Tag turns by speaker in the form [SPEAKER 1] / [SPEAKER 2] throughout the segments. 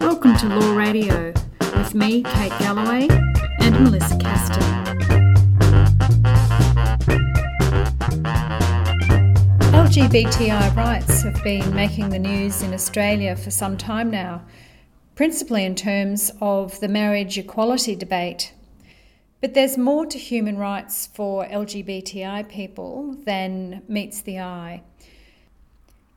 [SPEAKER 1] Welcome to Law Radio with me, Kate Galloway, and Melissa Castan. LGBTI rights have been making the news in Australia for some time now, principally in terms of the marriage equality debate. But there's more to human rights for LGBTI people than meets the eye.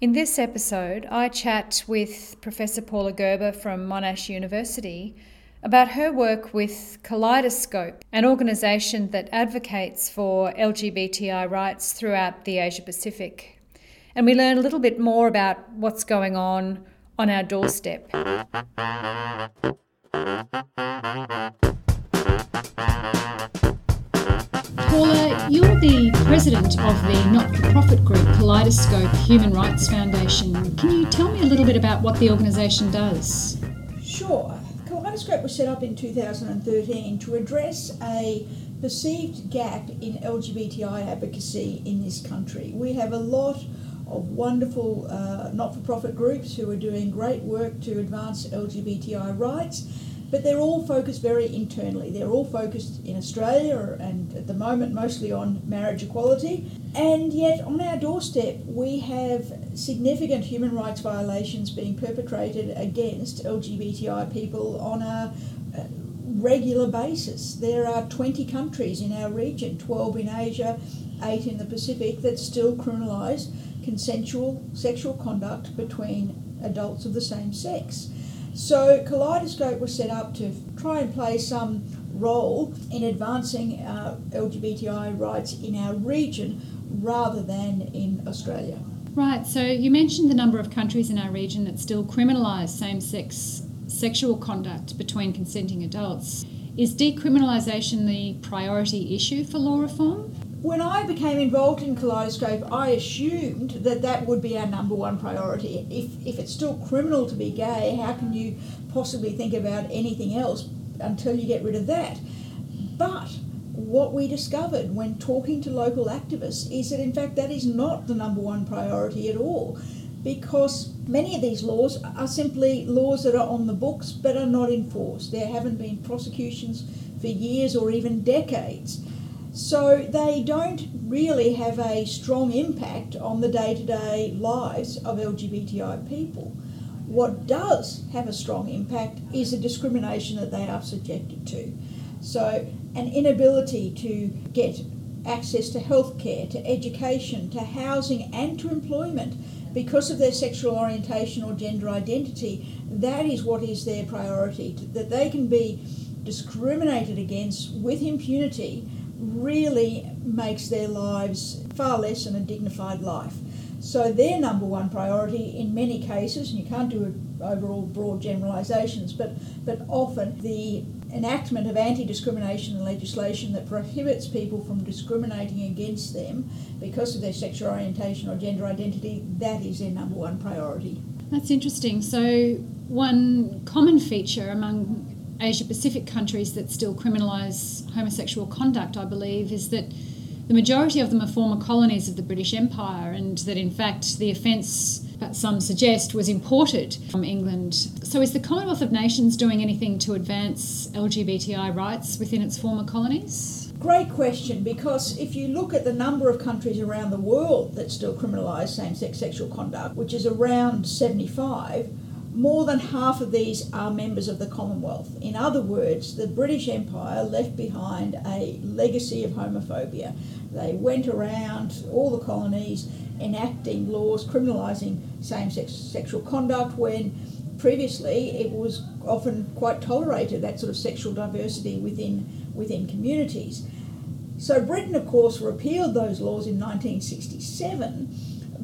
[SPEAKER 1] In this episode, I chat with Professor Paula Gerber from Monash University about her work with Kaleidoscope, an organisation that advocates for LGBTI rights throughout the Asia Pacific. And we learn a little bit more about what's going on on our doorstep. Paula, you're the president of the not for profit group Kaleidoscope Human Rights Foundation. Can you tell me a little bit about what the organisation does?
[SPEAKER 2] Sure. Kaleidoscope was set up in 2013 to address a perceived gap in LGBTI advocacy in this country. We have a lot of wonderful uh, not for profit groups who are doing great work to advance LGBTI rights but they're all focused very internally. They're all focused in Australia and at the moment mostly on marriage equality. And yet, on our doorstep, we have significant human rights violations being perpetrated against LGBTI people on a uh, regular basis. There are 20 countries in our region, 12 in Asia, 8 in the Pacific, that still criminalise consensual sexual conduct between adults of the same sex. So Kaleidoscope was set up to try and play some role in advancing uh, LGBTI rights in our region rather than in Australia.
[SPEAKER 1] Right, so you mentioned the number of countries in our region that still criminalise same sex sexual conduct between consenting adults. Is decriminalisation the priority issue for law reform?
[SPEAKER 2] when I became involved in Kaleidoscope, I assumed that that would be our number one priority. If, if it's still criminal to be gay, how can you possibly think about anything else until you get rid of that? But what we discovered when talking to local activists is that, in fact, that is not the number one priority at all. Because many of these laws are simply laws that are on the books but are not enforced. There haven't been prosecutions for years or even decades. So they don't really have a strong impact on the day to day lives of LGBTI people. What does have a strong impact is the discrimination that they are subjected to. So, an inability to get access to healthcare, to education, to housing, and to employment because of their sexual orientation or gender identity, that is what is their priority. That they can be discriminated against with impunity really makes their lives far less than a dignified life. So their number one priority in many cases, and you can't do overall broad generalisations, but, but often the enactment of anti-discrimination legislation that prohibits people from discriminating against them because of their sexual orientation or gender identity, that is their number one priority.
[SPEAKER 1] That's interesting. So one common feature among Asia Pacific countries that still criminalise homosexual conduct, I believe, is that the majority of them are former colonies of the British Empire, and that in fact the offence, that some suggest, was imported from England. So, is the Commonwealth of Nations doing anything to advance LGBTI rights within its former colonies?
[SPEAKER 2] Great question, because if you look at the number of countries around the world that still criminalise same sex sexual conduct, which is around 75, more than half of these are members of the Commonwealth. In other words, the British Empire left behind a legacy of homophobia. They went around all the colonies enacting laws criminalising same sex sexual conduct when previously it was often quite tolerated, that sort of sexual diversity within, within communities. So Britain, of course, repealed those laws in 1967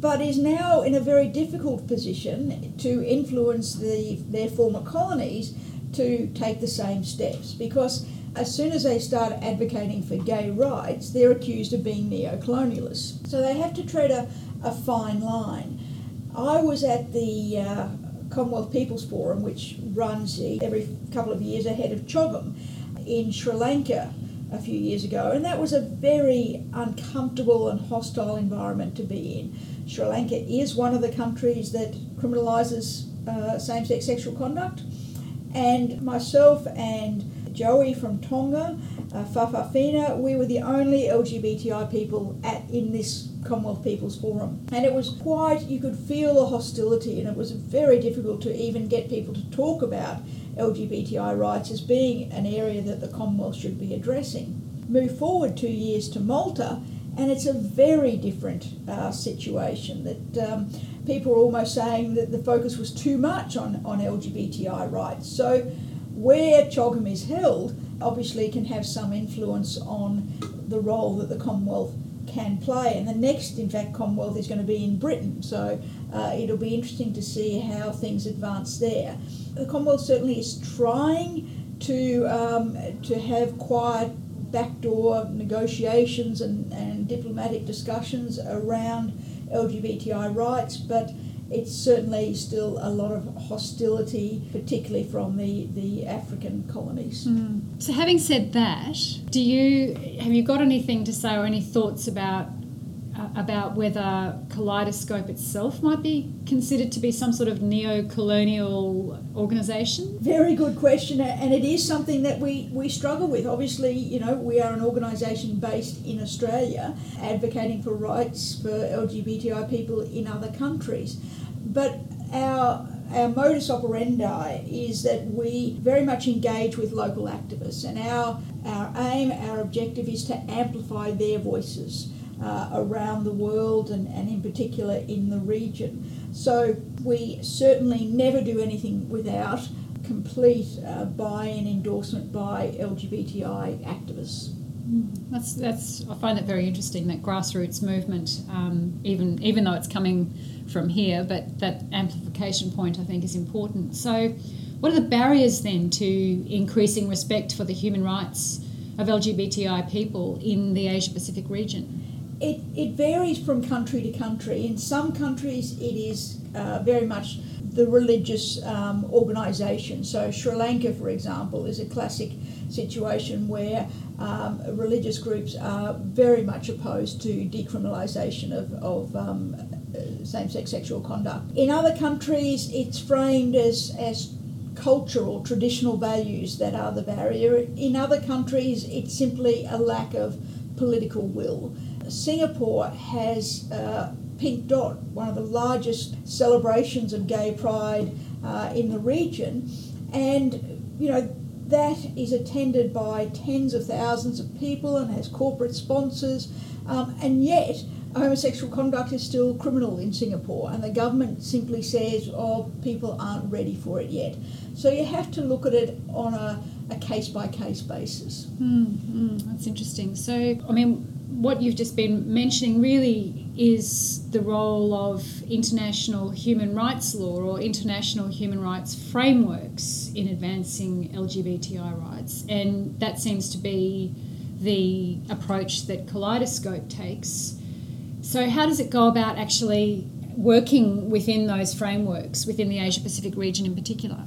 [SPEAKER 2] but is now in a very difficult position to influence the, their former colonies to take the same steps because as soon as they start advocating for gay rights, they're accused of being neo colonialists. So they have to tread a, a fine line. I was at the uh, Commonwealth People's Forum, which runs every couple of years ahead of CHOGM in Sri Lanka a few years ago, and that was a very uncomfortable and hostile environment to be in. Sri Lanka is one of the countries that criminalises uh, same sex sexual conduct, and myself and Joey from Tonga, uh, Fafafina, we were the only LGBTI people at in this Commonwealth People's Forum. And it was quite, you could feel the hostility, and it was very difficult to even get people to talk about LGBTI rights as being an area that the Commonwealth should be addressing. Move forward two years to Malta, and it's a very different uh, situation that um, people are almost saying that the focus was too much on, on LGBTI rights. So, where CHOGM is held obviously can have some influence on the role that the Commonwealth can play. And the next, in fact, Commonwealth is going to be in Britain, so uh, it'll be interesting to see how things advance there. The Commonwealth certainly is trying to um, to have quiet backdoor negotiations and, and diplomatic discussions around LGBTI rights, but it's certainly still a lot of hostility, particularly from the, the African colonies.
[SPEAKER 1] Mm. So, having said that, do you have you got anything to say or any thoughts about about whether Kaleidoscope itself might be considered to be some sort of neo-colonial organisation?
[SPEAKER 2] Very good question, and it is something that we, we struggle with. Obviously, you know, we are an organisation based in Australia, advocating for rights for LGBTI people in other countries, but our our modus operandi is that we very much engage with local activists, and our our aim, our objective is to amplify their voices uh, around the world and, and in particular in the region. So we certainly never do anything without complete uh, buy-in endorsement by LGBTI activists.
[SPEAKER 1] That's that's I find that very interesting that grassroots movement, um, even even though it's coming from here, but that amplification point I think is important. So, what are the barriers then to increasing respect for the human rights of LGBTI people in the Asia Pacific region?
[SPEAKER 2] It, it varies from country to country. In some countries, it is uh, very much the religious um, organisation. So, Sri Lanka, for example, is a classic situation where um, religious groups are very much opposed to decriminalisation of, of um, same sex sexual conduct. In other countries, it's framed as, as cultural, traditional values that are the barrier. In other countries, it's simply a lack of political will. Singapore has uh, Pink Dot, one of the largest celebrations of gay pride uh, in the region, and you know that is attended by tens of thousands of people and has corporate sponsors, um, and yet homosexual conduct is still criminal in Singapore, and the government simply says, "Oh, people aren't ready for it yet." So you have to look at it on a, a case by case basis.
[SPEAKER 1] Mm, that's interesting. So, I mean, what you've just been mentioning really is the role of international human rights law or international human rights frameworks in advancing LGBTI rights, and that seems to be the approach that Kaleidoscope takes. So, how does it go about actually working within those frameworks, within the Asia Pacific region in particular?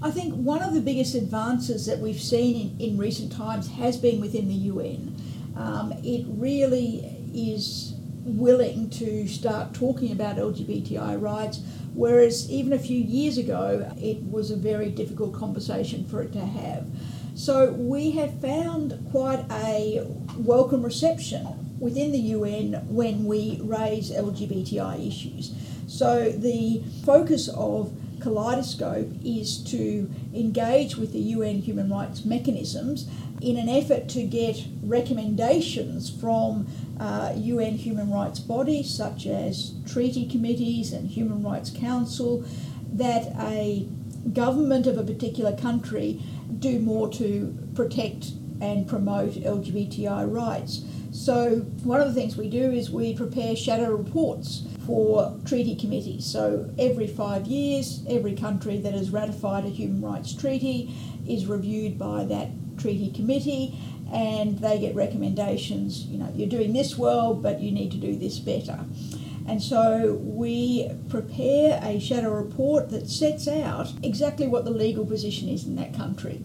[SPEAKER 2] I think one of the biggest advances that we've seen in, in recent times has been within the UN um, it really is willing to start talking about LGBTI rights, whereas even a few years ago it was a very difficult conversation for it to have. So we have found quite a welcome reception within the UN when we raise LGBTI issues. So the focus of Kaleidoscope is to engage with the UN human rights mechanisms in an effort to get recommendations from uh, UN human rights bodies such as treaty committees and Human Rights Council that a government of a particular country do more to protect and promote LGBTI rights. So, one of the things we do is we prepare shadow reports for treaty committees. So, every five years, every country that has ratified a human rights treaty is reviewed by that treaty committee and they get recommendations. You know, you're doing this well, but you need to do this better. And so we prepare a shadow report that sets out exactly what the legal position is in that country.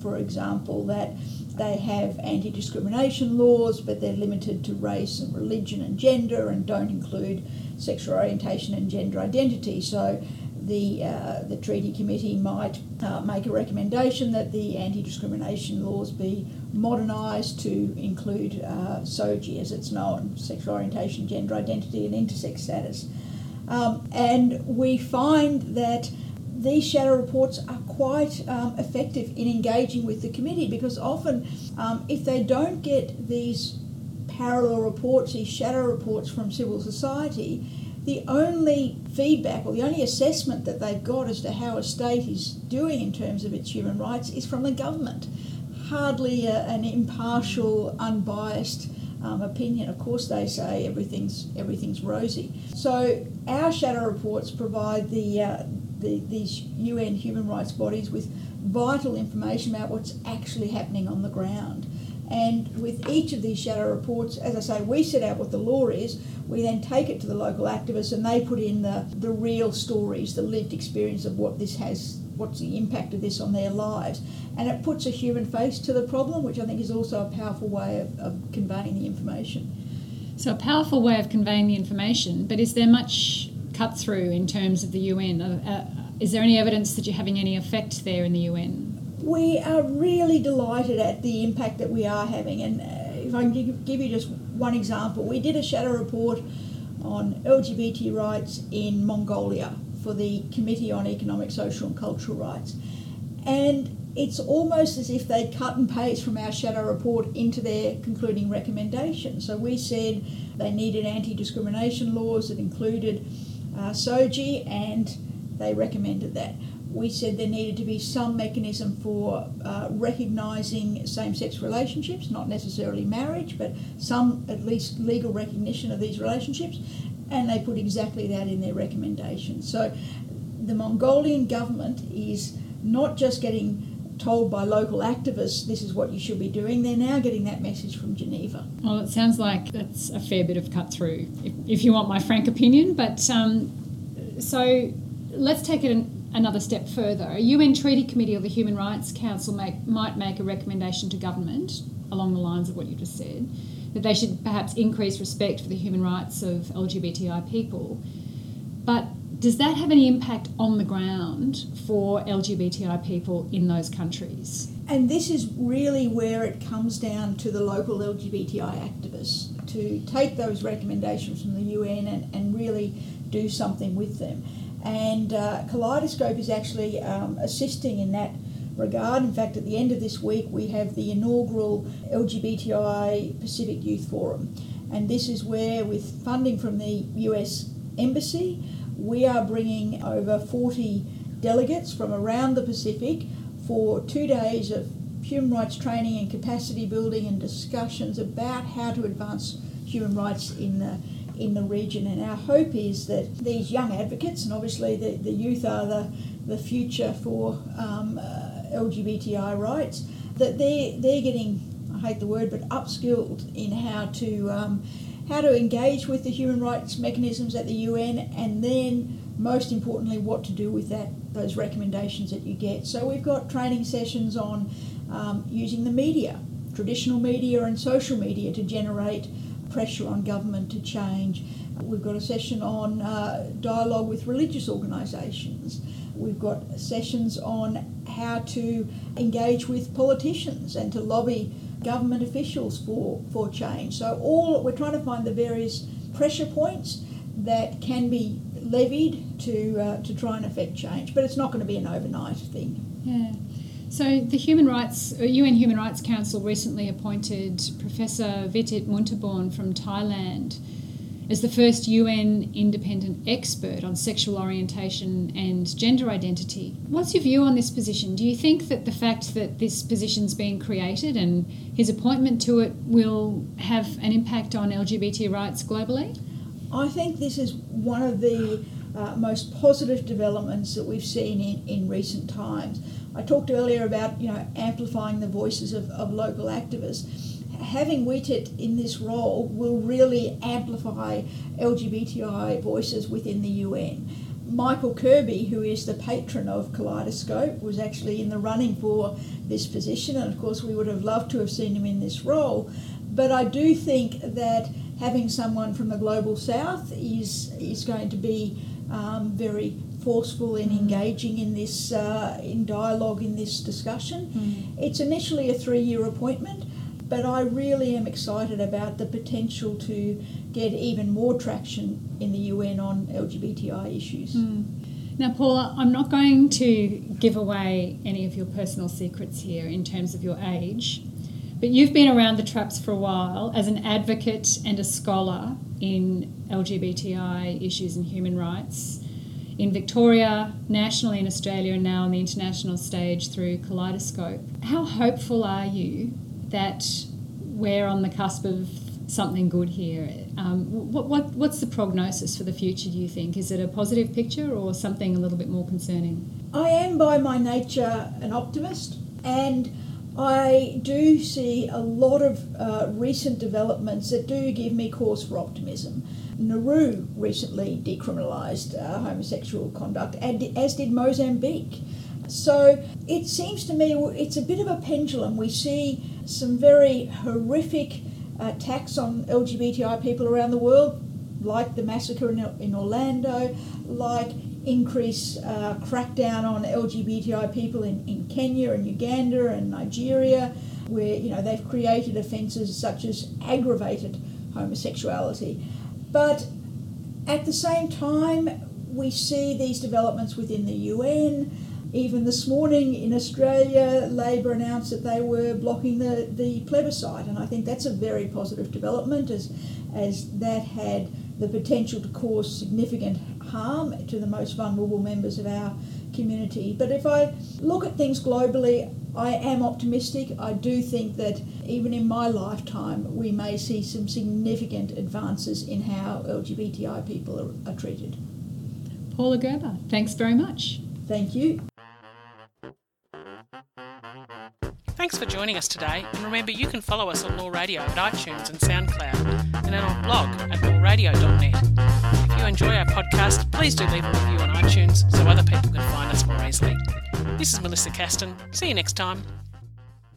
[SPEAKER 2] For example, that They have anti discrimination laws, but they're limited to race and religion and gender and don't include sexual orientation and gender identity. So the, uh, the treaty committee might uh, make a recommendation that the anti discrimination laws be modernised to include uh, SOGI as it's known sexual orientation, gender identity, and intersex status. Um, and we find that these shadow reports are quite um, effective in engaging with the committee because often, um, if they don't get these parallel reports, these shadow reports from civil society, the only feedback or the only assessment that they've got as to how a state is doing in terms of its human rights is from the government. Hardly a, an impartial, unbiased um, opinion. Of course, they say everything's everything's rosy. So our shadow reports provide the, uh, the these UN human rights bodies with vital information about what's actually happening on the ground. And with each of these shadow reports, as I say, we set out what the law is. We then take it to the local activists and they put in the, the real stories, the lived experience of what this has, what's the impact of this on their lives. And it puts a human face to the problem, which I think is also a powerful way of, of conveying the information.
[SPEAKER 1] So, a powerful way of conveying the information, but is there much cut through in terms of the UN? Uh, uh, is there any evidence that you're having any effect there in the UN?
[SPEAKER 2] we are really delighted at the impact that we are having. And uh, if I can give you just one example, we did a shadow report on LGBT rights in Mongolia for the Committee on Economic, Social and Cultural Rights. And it's almost as if they cut and paste from our shadow report into their concluding recommendations. So we said they needed anti discrimination laws that included uh, SOGI, and they recommended that we said there needed to be some mechanism for uh, recognising same sex relationships, not necessarily marriage, but some at least legal recognition of these relationships, and they put exactly that in their recommendations. So the Mongolian government is not just getting told by local activists this is what you should be doing, they're now getting that message from Geneva.
[SPEAKER 1] Well, it sounds like that's a fair bit of cut through, if, if you want my frank opinion. But um, so let's take it. In, another step further. A UN Treaty Committee or the Human Rights Council make, might make a recommendation to government along the lines of what you just said that they should perhaps increase respect for the human rights of LGBTI people. But does that have any impact on the ground for LGBTI people in those countries?
[SPEAKER 2] And this is really where it comes down to the local LGBTI activists to take those recommendations from the UN and, and really do something with them. And uh, Kaleidoscope is actually um, assisting in that regard. In fact, at the end of this week, we have the inaugural LGBTI Pacific Youth Forum. And this is where, with funding from the US Embassy, we are bringing over 40 delegates from around the Pacific for two days of human rights training and capacity building and discussions about how to advance human rights in the in the region. And our hope is that these young advocates, and obviously the, the youth are the, the future for um, uh, LGBTI rights, that they're, they're getting, I hate the word, but upskilled in how to, um, how to engage with the human rights mechanisms at the UN and then most importantly what to do with that those recommendations that you get. So we've got training sessions on um, using the media, traditional media and social media to generate pressure on government to change. We've got a session on uh, dialogue with religious organisations. We've got sessions on how to engage with politicians and to lobby government officials for, for change. So all we're trying to find the various pressure points that can be levied to uh, to try and affect change, but it's not going to be an overnight thing.
[SPEAKER 1] Yeah. So, the Human Rights UN uh, Human Rights Council recently appointed Professor Vitit Muntarbhorn from Thailand as the first UN independent expert on sexual orientation and gender identity. What's your view on this position? Do you think that the fact that this position's been created and his appointment to it will have an impact on LGBT rights globally?
[SPEAKER 2] I think this is one of the uh, most positive developments that we've seen in, in recent times. I talked earlier about you know amplifying the voices of, of local activists. Having Vitit in this role will really amplify LGBTI voices within the UN. Michael Kirby, who is the patron of Kaleidoscope, was actually in the running for this position, and of course, we would have loved to have seen him in this role. But I do think that having someone from the global south is is going to be um, very forceful in engaging in this uh, in dialogue in this discussion.
[SPEAKER 1] Mm.
[SPEAKER 2] It's initially a three-year appointment, but I really am excited about the potential to get even more traction in the UN on LGBTI issues.
[SPEAKER 1] Mm. Now, Paula, I'm not going to give away any of your personal secrets here in terms of your age, but you've been around the traps for a while as an advocate and a scholar in LGBTI issues and human rights in Victoria, nationally in Australia, and now on the international stage through Kaleidoscope. How hopeful are you that we're on the cusp of something good here? Um, what, what, what's the prognosis for the future, do you think? Is it a positive picture or something a little bit more concerning?
[SPEAKER 2] I am by my nature an optimist, and I do see a lot of uh, recent developments that do give me cause for optimism. Nauru recently decriminalised uh, homosexual conduct, and as did Mozambique. So it seems to me it's a bit of a pendulum. We see some very horrific attacks on LGBTI people around the world, like the massacre in, Orlando, like increase uh, crackdown on LGBTI people in, in Kenya and Uganda and Nigeria, where you know they've created offences such as aggravated homosexuality. But at the same time, we see these developments within the UN. Even this morning in Australia, Labor announced that they were blocking the, the plebiscite, and I think that's a very positive development as, as that had the potential to cause significant harm to the most vulnerable members of our community. But if I look at things globally, I am optimistic. I do think that even in my lifetime, we may see some significant advances in how LGBTI people are, are treated.
[SPEAKER 1] Paula Gerber, thanks very much.
[SPEAKER 2] Thank you.
[SPEAKER 3] Thanks for joining us today, and remember you can follow us on Law Radio at iTunes and SoundCloud, and on our blog at lawradio.net. If you enjoy our podcast, please do leave a review on iTunes so other people can find us more easily. This is Melissa Castan. See you next time.